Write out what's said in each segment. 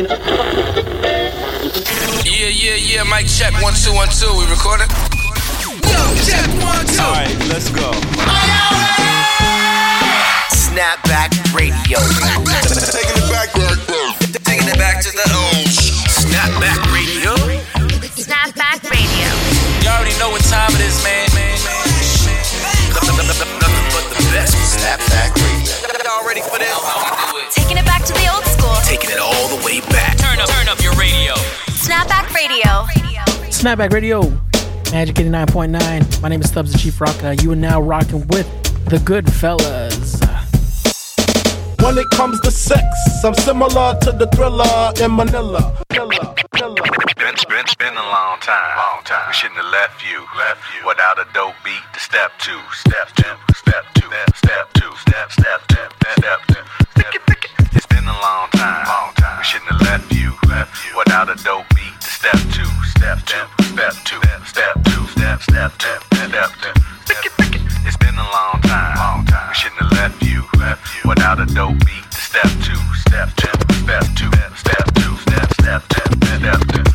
Yeah, yeah, yeah. Mic check. One, two, one, two. We recording? Yo, check. One, two. All right, let's go. Snapback Radio. Taking it back, Taking it back to the old. Snapback Radio. Snapback Radio. You already know what time it is, man. man, man. Nothing but the best. Snapback Radio. Snapback Radio, Magic 89.9. My name is Stubbs the Chief Rocker. You are now rocking with the good fellas. When it comes to sex, I'm similar to the thriller in Manila. Manila, Manila. Been, been, been a long time. Long time. We shouldn't have left you. Left you. Without a dope beat to step two. Step two. Step two. Step two. Step, step, step, step, step. It's been a long time. Long time. We shouldn't have left you. Left you. Without a dope beat to step two. Step two. Step two. Step two. Step, step, step, step, step. It's been a long time. Long time. We shouldn't have left you. Left you. Without a dope beat step two. Step two. Step two. Step two. Step, step, step, step,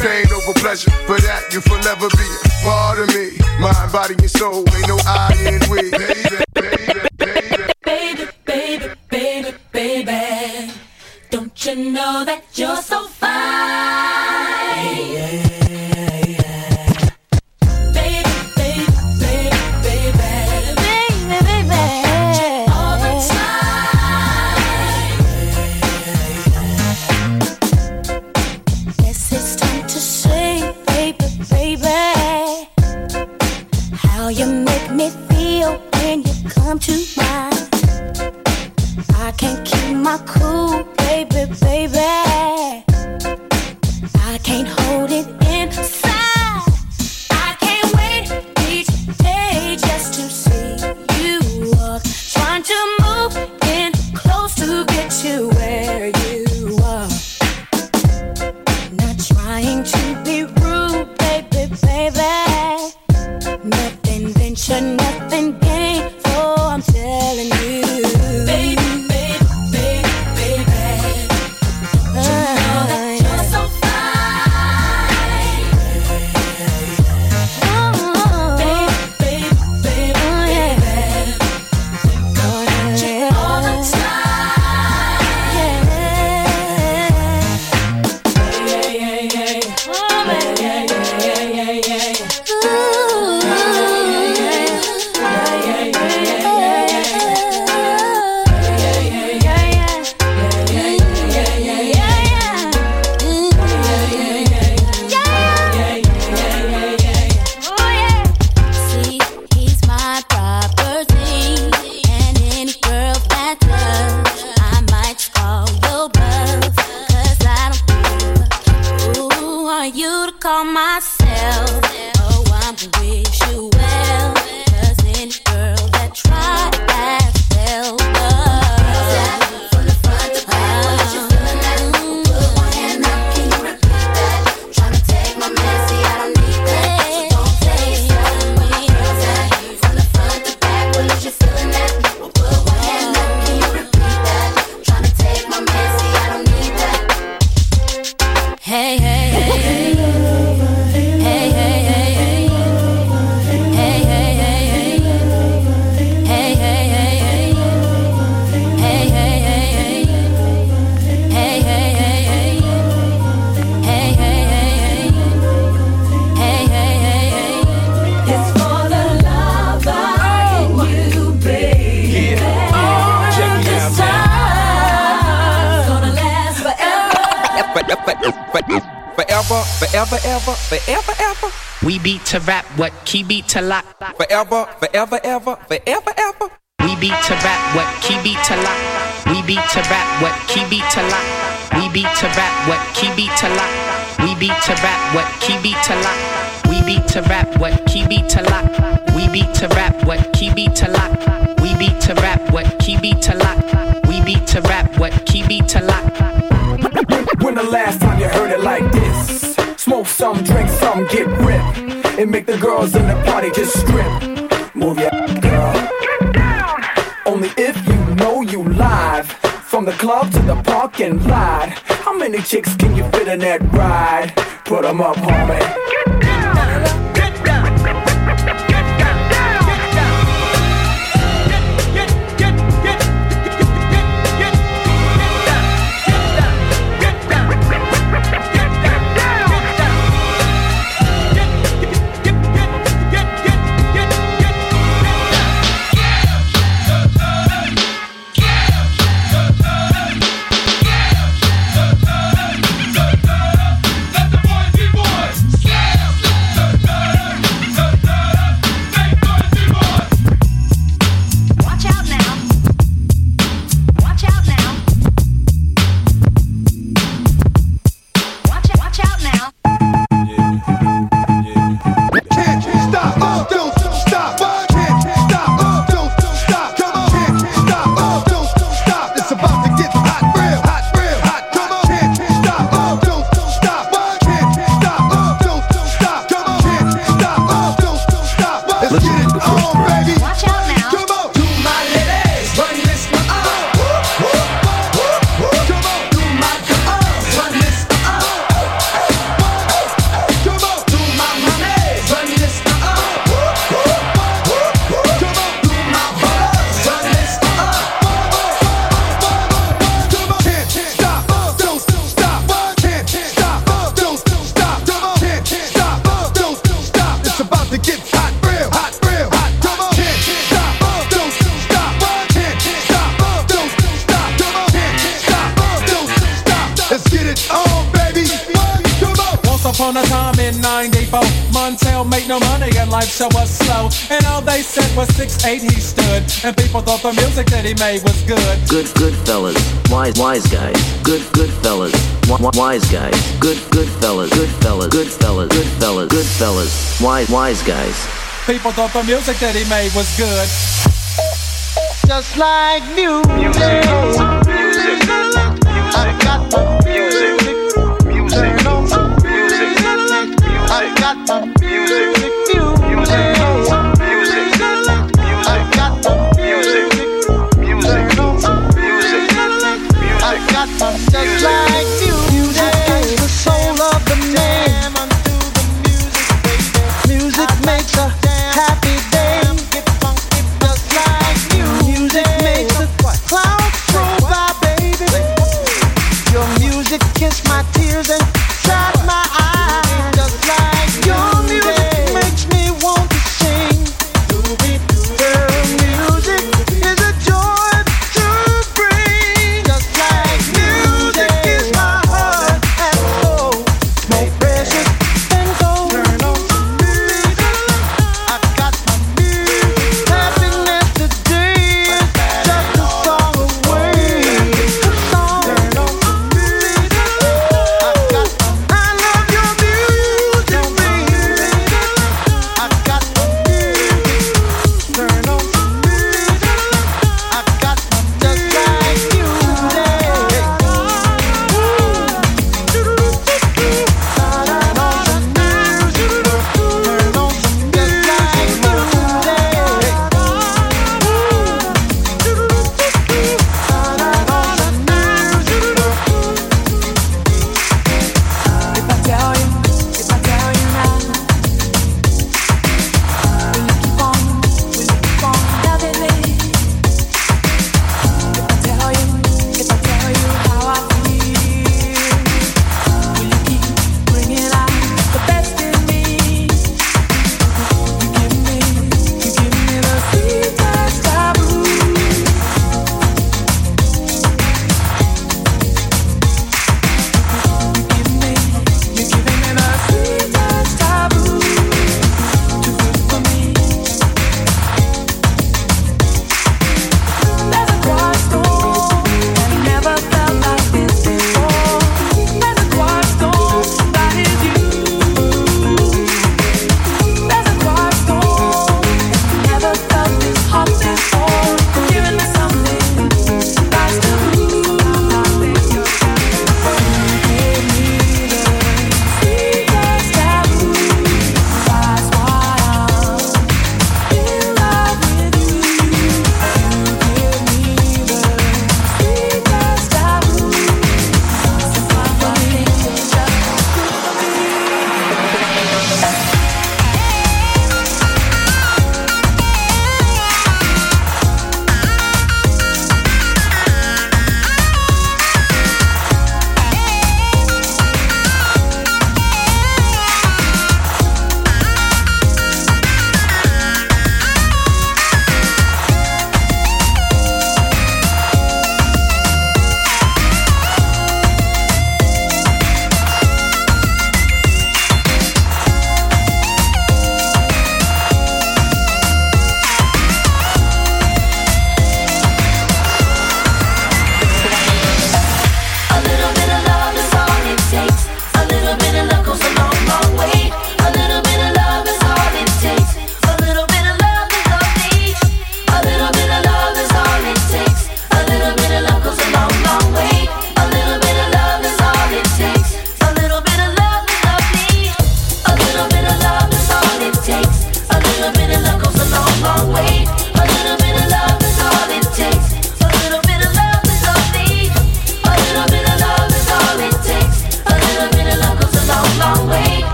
pain over pleasure. For that, you forever be a part of me. Mind, body, and soul, ain't no I in we. Baby, baby, baby. Baby, baby, baby, baby. Don't you know that you're so drop He beat Talak. Forever, forever, ever, forever. my man made was good. Good, good fellas, wise, wise guys. Good, good fellas, wise guys. Good, good fellas, good fellas, good fellas, good fellas, good fellas, wise, wise guys. People thought the music that he made was good. Just like music, music, music, I got my music, music, music, music, I got my music.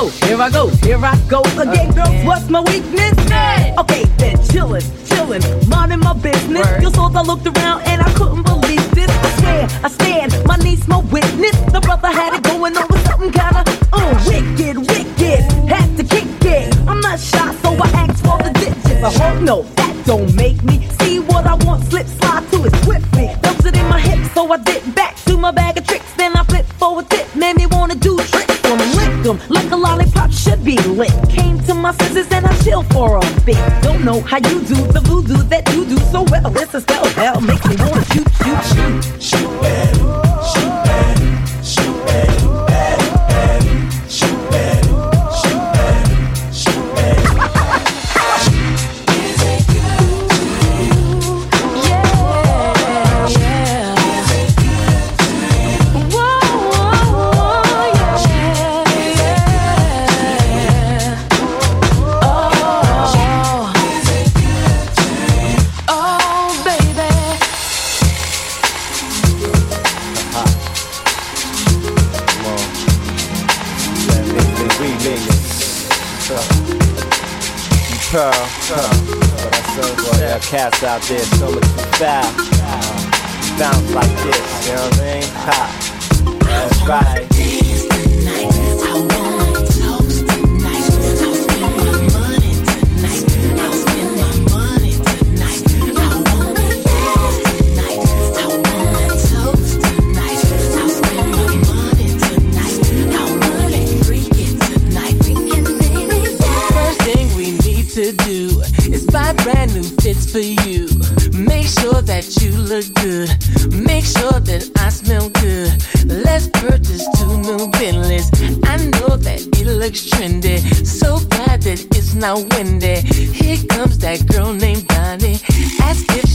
go, here I go, here I go again. Girls, what's my weakness? Man. Okay, then chillin', chillin', minding my business. Word. You saw I looked around and I couldn't believe this. I stand, I stand, my niece, my witness. The brother had it going on with something kinda uh, wicked, wicked. Had to kick it. I'm not shy, so I asked for the digits. I hope no big. Don't know how you do the voodoo that you do so well. It's a spell pearl. But I say, boy, that cats out there so much too foul. Bounce like this, you know what I mean? Ha. That's right. for you. Make sure that you look good. Make sure that I smell good. Let's purchase two new Bentleys. I know that it looks trendy. So glad that it's not windy. Here comes that girl named Bonnie. Ask if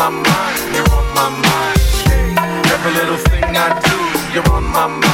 my mind, you're on my mind. Every little thing I do, you're on my mind.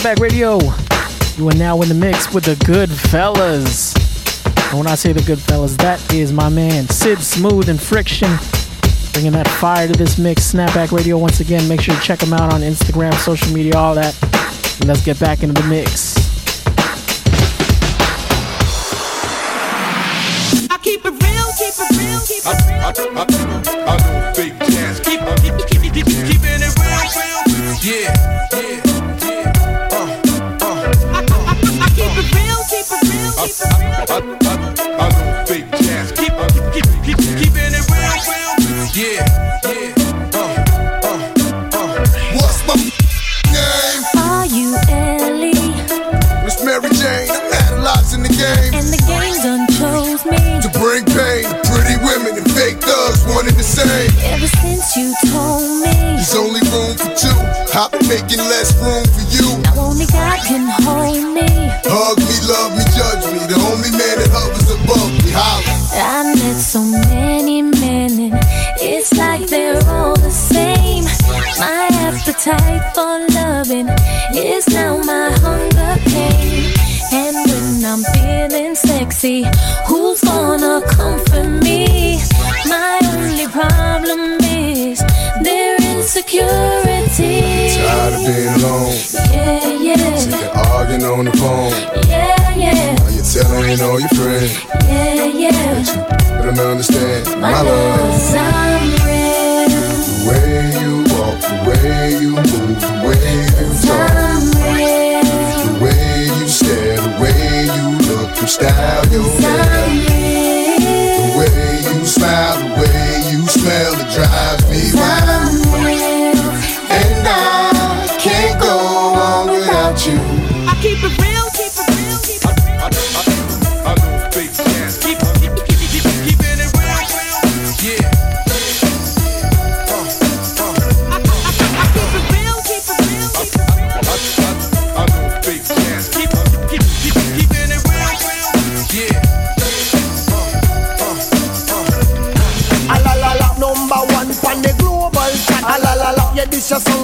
Snapback Radio. You are now in the mix with the good fellas. And when I say the good fellas, that is my man Sid Smooth and Friktion. Bringing that fire to this mix. Snapback Radio, once again, make sure you check them out on Instagram, social media, all that. And let's get back into the mix. I keep it real, keep it real, keep I, I, I, I Arguing on the phone. yeah, yeah, Now you're telling all your friends. yeah, yeah. They don't understand my My love. I'm real. The way you walk, the way you move, the way you talk, I'm real. the way you stare, the way you look, your style, your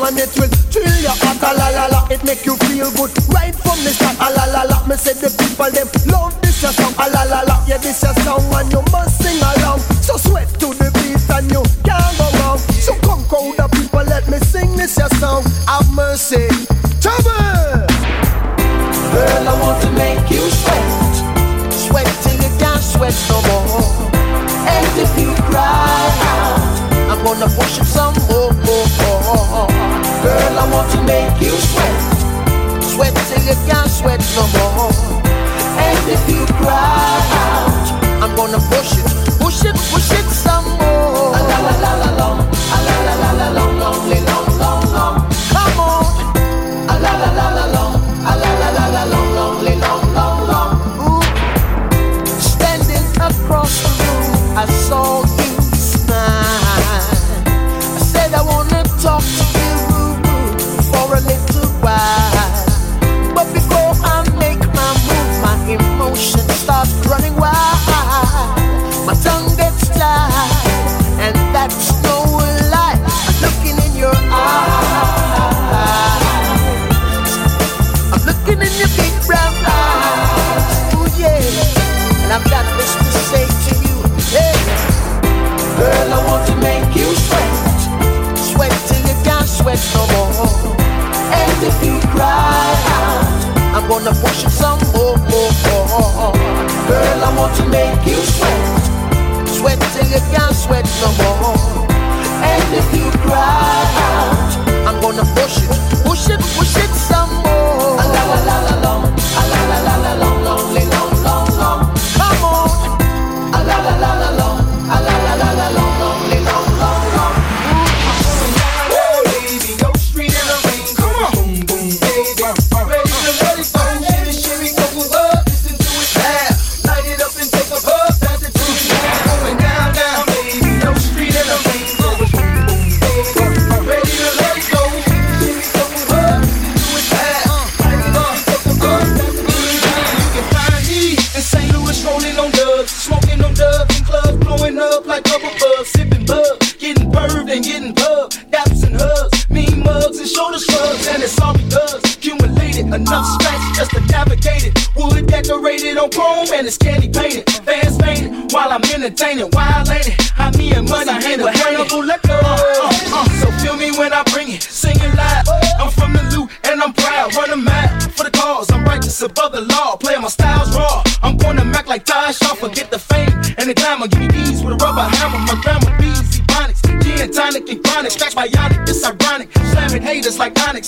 and it will thrill your heart. A la la la, it make you feel good right from the start. A la la la, me say the people them love this your song. A la la la, yeah, this your song and you must sing along. So sweat to the beat and you can't go wrong. So come crowd the people, let me sing this your song. Have mercy, trouble. Girl, I want to make you sweat, sweat till you can't sweat no more. And if you cry out, I'm gonna push it some more. Want to make you sweat, sweat till you can't sweat no more. And if you cry out, I'm gonna push it, push it, push it some more. A la la la la long, la la la la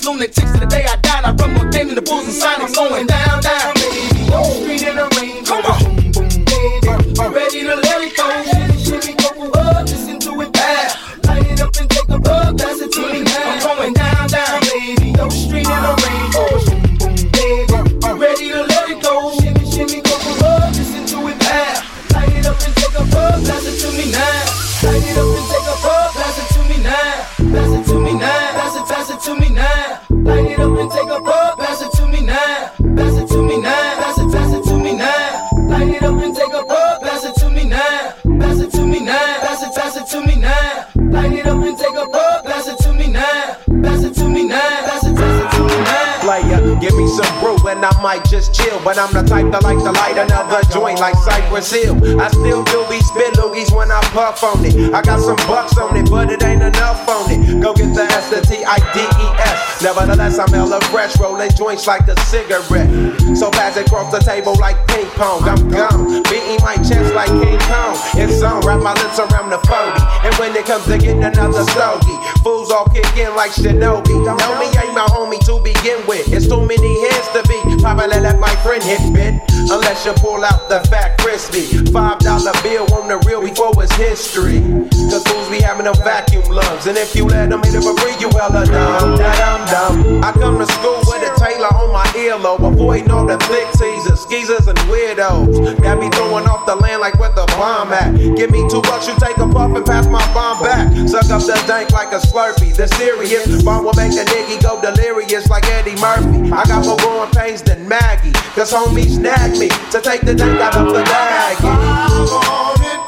Lunatics to the just chill. But I'm the type that like to light another joint like Cypress Hill. I still do be spit loogies when I puff on it. I got some bucks on it, but it ain't enough on it. Go get the S, the T, I, D, E, S. Nevertheless, I'm hella fresh, rolling joints like a cigarette. So fast it the table like ping pong. I'm gone, beating my chest like King Kong. It's on, wrap my lips around the 40. And when it comes to getting another stogie, all kick in like Shinobi. Know me ain't my homie to begin with. It's too many hands to be. Probably let my friend hit bit. Unless you pull out the fat crispy. Five dollar bill on the real before it's history. Cause fools be having them vacuum lungs. And if you let them hit it for free, you hella dumb. Dumb, dumb. I come to school with a Taylor on my earlobe. Avoiding all the thick teasers, skeezers, and weirdos. That be throwing off the land like where the bomb at. Give me two bucks, you take a puff and pass my bomb back. Suck up the dank like a slurpee. The serious bomb will make a nigga go delirious like Eddie Murphy. I got more growing pains than Maggie. Cause homies nag me to take the dank out of the bag.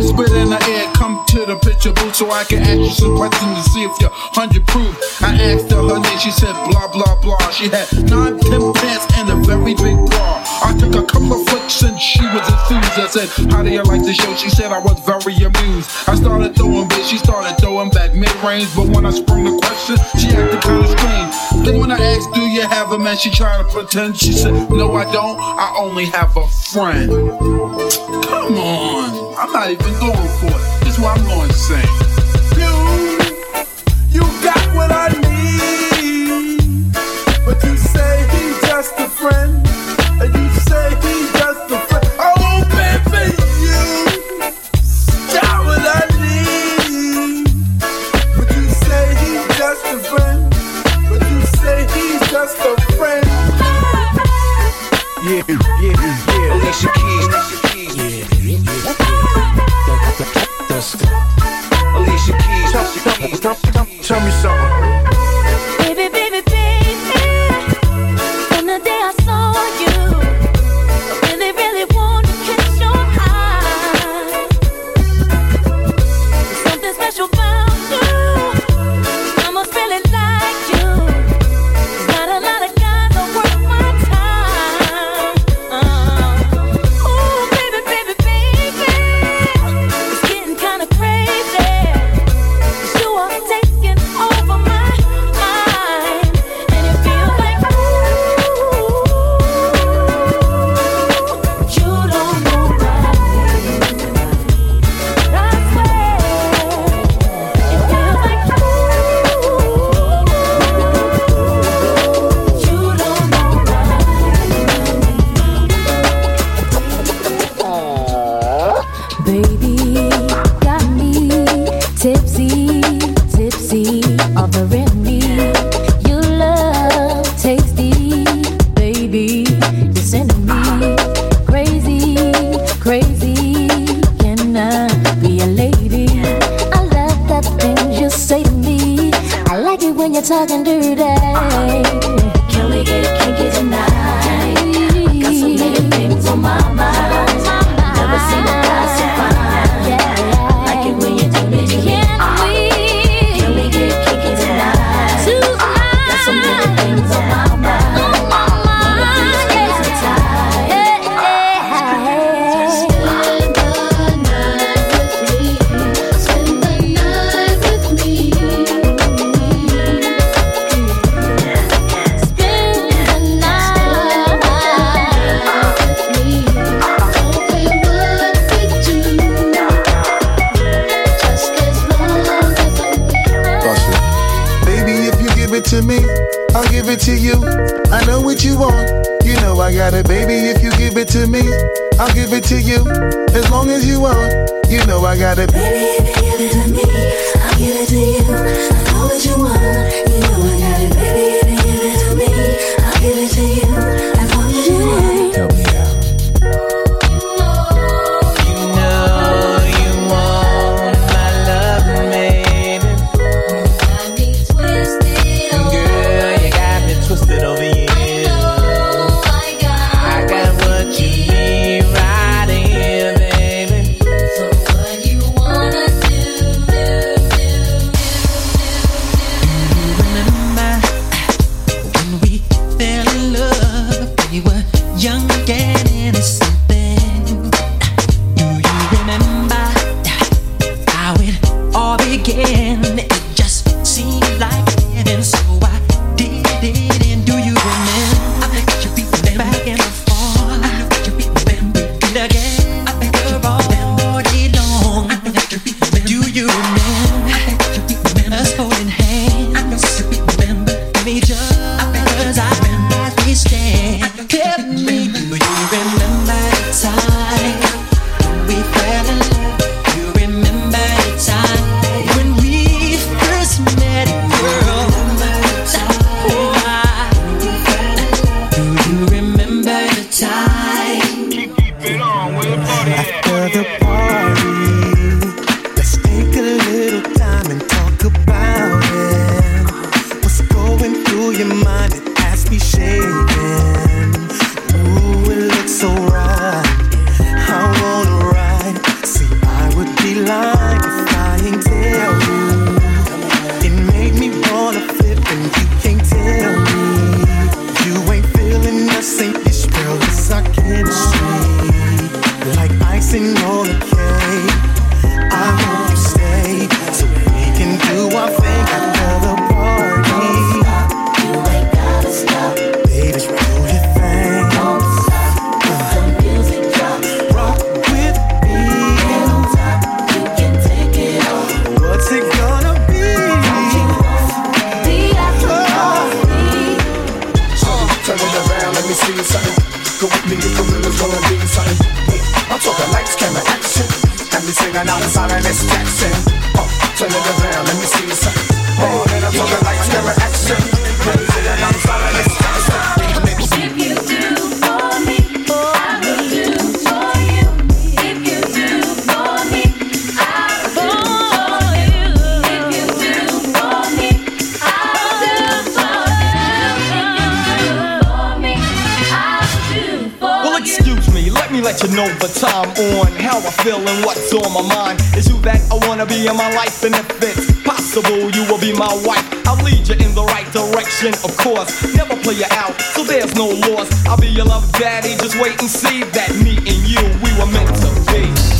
Whispered in her ear, come to the picture booth so I can ask you some questions to see if you're 100 proof. I asked her her name, she said blah blah blah. She had nine pimp pants and a very big bra. I took a couple of flicks and she was enthused. I said, How do you like the show? She said I was very amused. I started throwing bass, she started throwing back mid range. But when I sprung the question, she acted kind of strange. Then when I asked, Do you have a man? She tried to pretend. She said, No, I don't. I only have a friend. Come on. I'm not even going for it. This is what I'm going to say. You got what I need, but you say he's just a friend, Yeah, yeah, yeah. Alicia Keys. Yeah, Alicia Keys. Tell, tell, tell me something. gotta be. feeling, what's on my mind. Is you that I wanna be in my life, and if it's possible, you will be my wife. I'll lead you in the right direction, of course. Never play you out, so there's no loss. I'll be your love daddy, just wait and see that me and you, we were meant to be.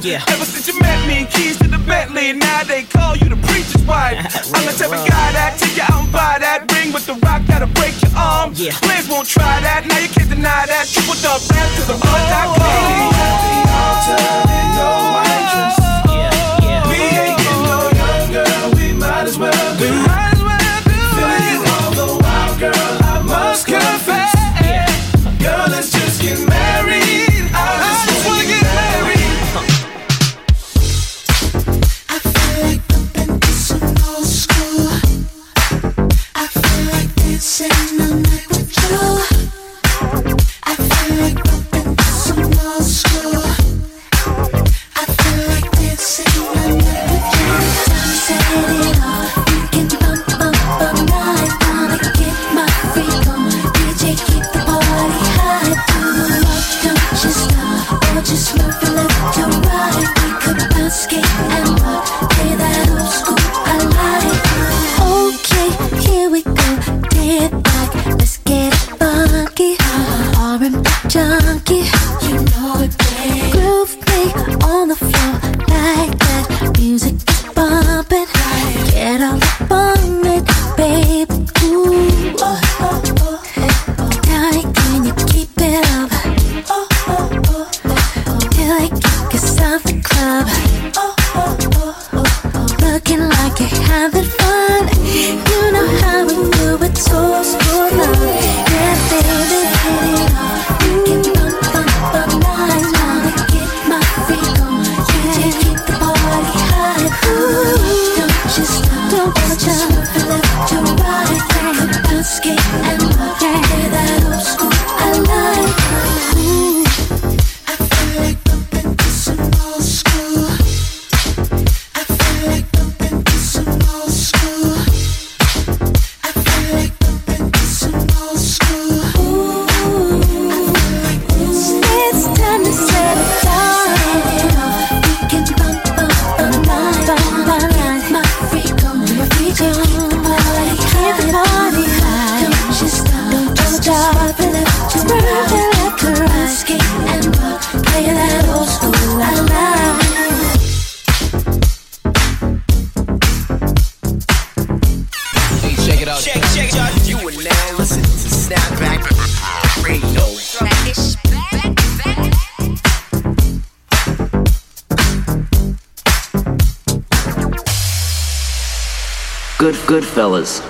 Yeah. Ever since you met me, keys to the Bentley, now they call you the preacher's wife. I'm the type of guy that take you out and buy that ring with the rock that'll break your arm. Yeah. Plans won't try that, now you can't deny that. Triple dub rap to the mud.com. Oh,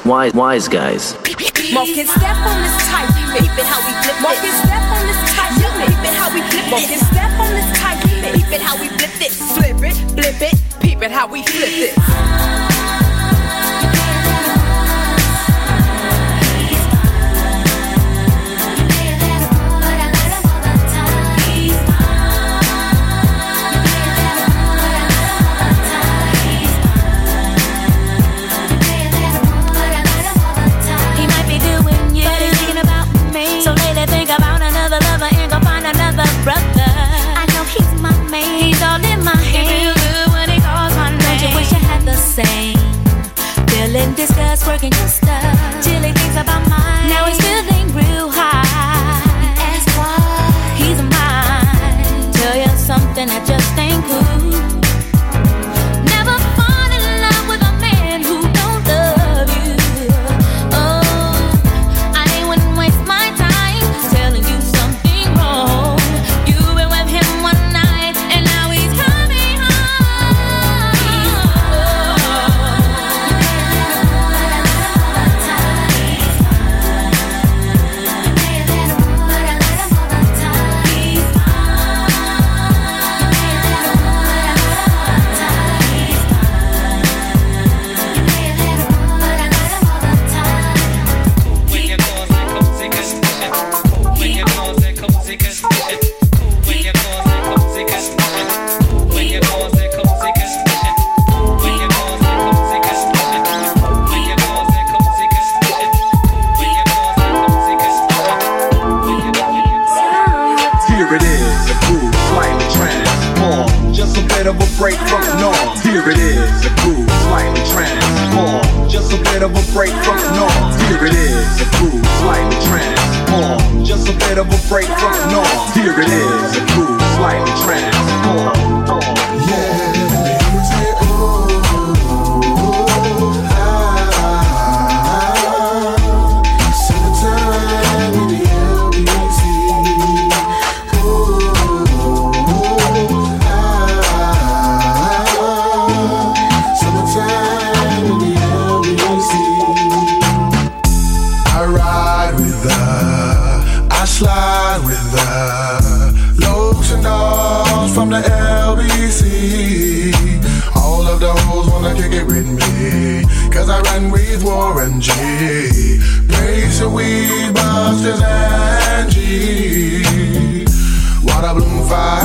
wise, wise guys. Step on this tight how we flip step on this tight how we flip step on this tight how we flip it. Flip it, flip it, peep it, how we flip it. This guy's working just. Her. Dogs from the LBC. All of the hoes wanna kick it with me. Cause I run with Warren G. Place of weed, busters and G. Water bloom fighters,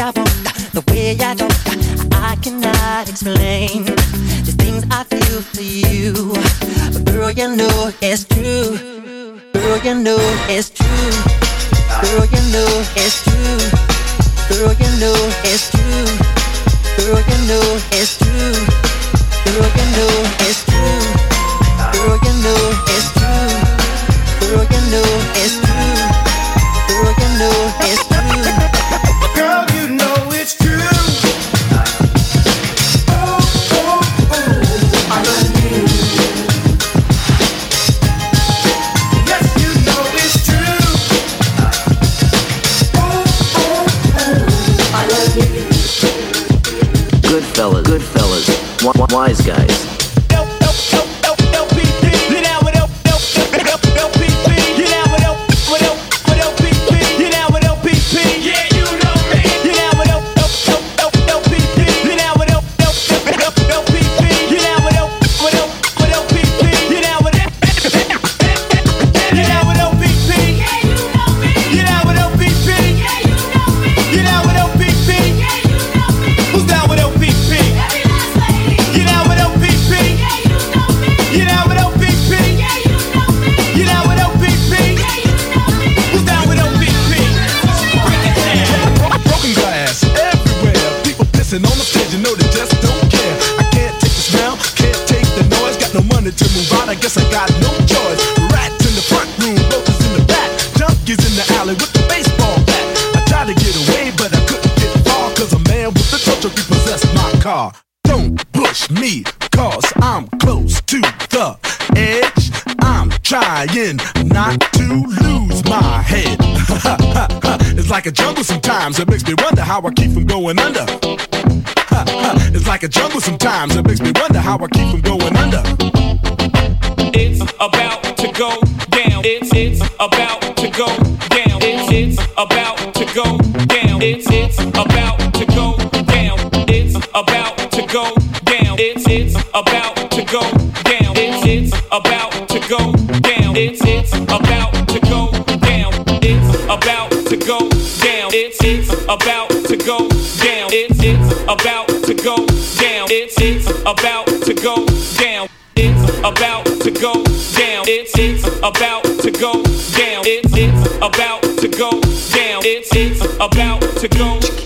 I want, the way I don't. I cannot explain the things I feel for you. But girl, you know it's true. Girl, you know it's true. Girl, you know it's true. Girl, you know it's true. Girl, you know it's true. Girl, you know it's true. Girl, you know it's true. Girl, you know it's true. Girl, you know it's true. Wise guys. to lose my head. it's like a jungle sometimes. It makes me wonder how I keep from going under. it's like a jungle sometimes. It makes me wonder how I keep from going under. It's about to go down. It's it's about to go down. It's it's about to go down. It's it's about to go down. It's about to go down. It's it's about to go down. It's it's about to go down. It's it's about It's it's about to go down. It's it's about to go down. It's it's about to go down. It's about to go down. It's it's about to go down. It's it's about to go down. It's it's about to go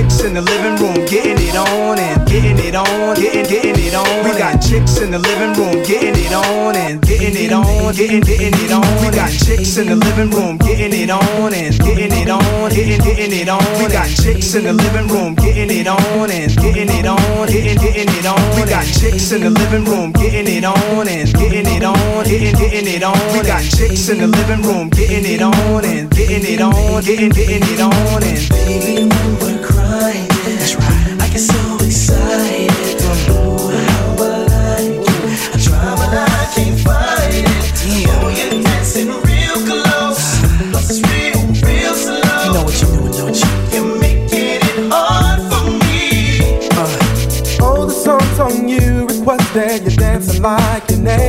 chicks in the living room getting it on and getting it on, getting getting it on. We got chicks in the living room getting it on and getting it on, getting getting it on. We got chicks in the living room getting it on and getting it on, getting getting it on. We got chicks in the living room getting it on and getting it on, getting getting it on. We got chicks in the living room getting it on and getting it on, getting getting it on. We got chicks in the living room getting it on and getting it on, getting getting it on and baby.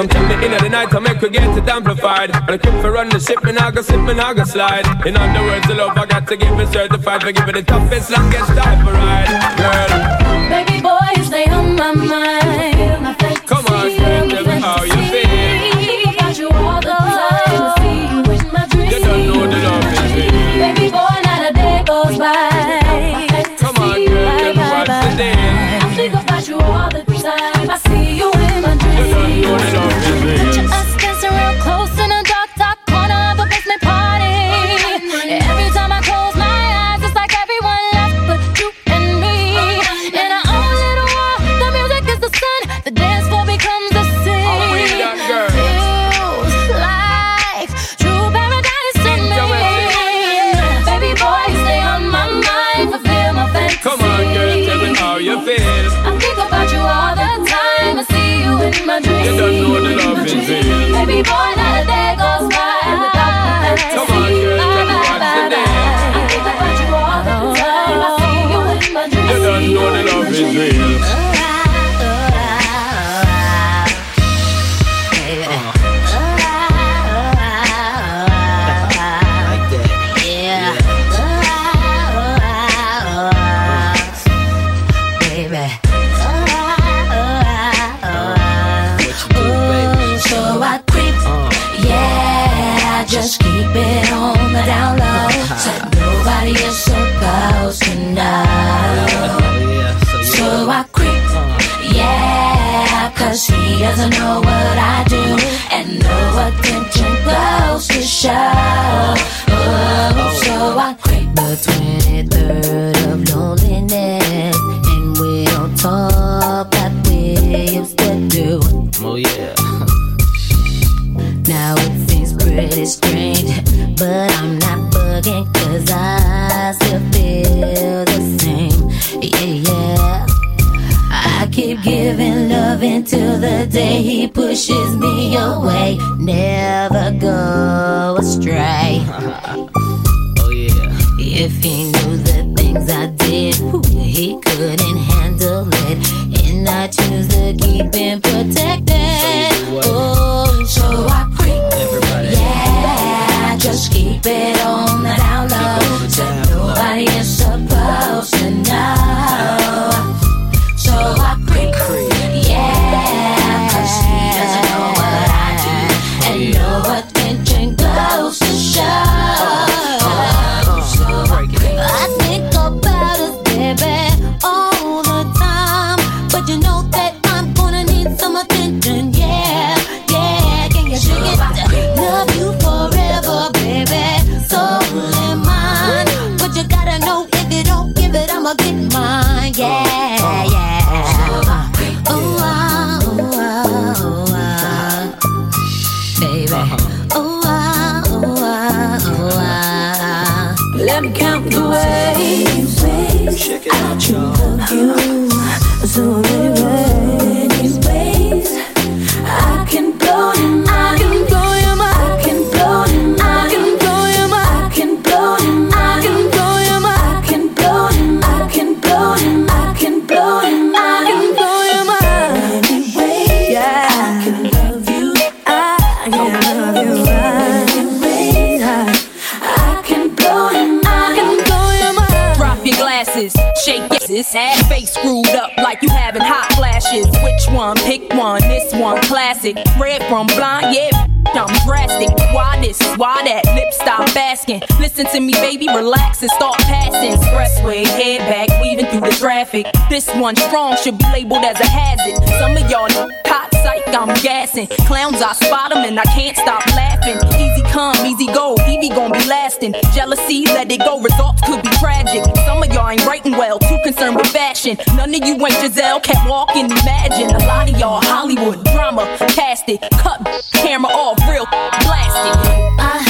Come to me end of the night, I make we get it amplified. And I keep for run the ship, and I go slip, and I go slide. In other words, the love I got to give is certified. For giving the toughest, longest time for ride, girl. Baby boy, stay on my mind. Boy. never from blind, yeah. I'm drastic. Why this? Why that? Lip stop asking. Listen to me, baby, relax and start passing. Expressway, head back, weaving through the traffic. This one strong should be labeled as a hazard. Some of y'all hot psych, I'm gassing. Clowns, I spot them and I can't stop laughing. Easy come, easy go, Evie gon' be lasting. Jealousy, let it go, results could be tragic. Some of y'all ain't writing well, concerned with fashion. None of you ain't Giselle, can't walk and imagine. A lot of y'all Hollywood drama, cast it, cut camera off, real blasted. I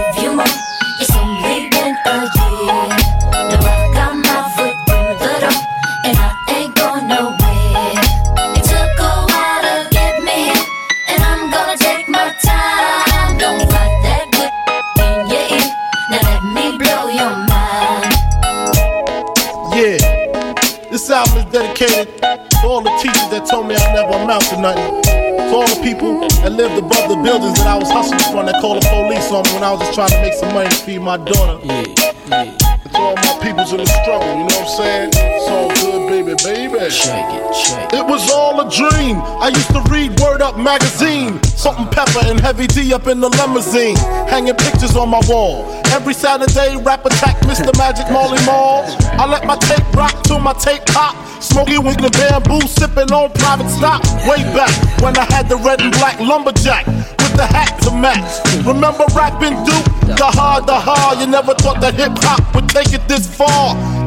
nothing. To all the people that lived above the buildings that I was hustling from that called the police on me when I was just trying to make some money to feed my daughter. Yeah, yeah. To all my peoples in the struggle, you know what I'm saying? It's all good, baby, baby. Check it, check it. It was all a dream. I used to read Word Up magazine. Salt-n-Pepa and Heavy D up in the limousine. Hanging pictures on my wall. Every Saturday, rap attack Mr. Magic Marley Marl. I let my tape rock till my tape pop. Smoking with the bamboo, sipping on private stock. Way back when I had the red and black lumberjack with the hat to match. Remember rapping Duke? The hard, the hard. You never thought that hip hop would take it this far.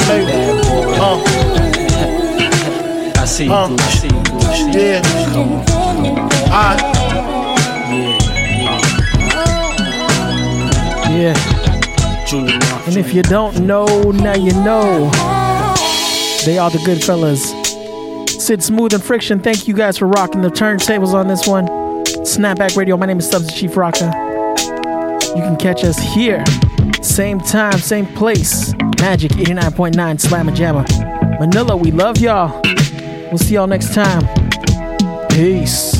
Uh, I see you Uh. I see you. I see you yeah. Come on, Alright, yeah, Yeah. And if you don't know, now you know. They are the Goodfellas. Sid Smooth and Friktion, thank you guys for rocking the turntables on this one. Snapback Radio, my name is the Chief Rocker. You can catch us here, same time, same place. Magic 89.9 Slamma Jamma. Manila, we love y'all. We'll see y'all next time. Peace.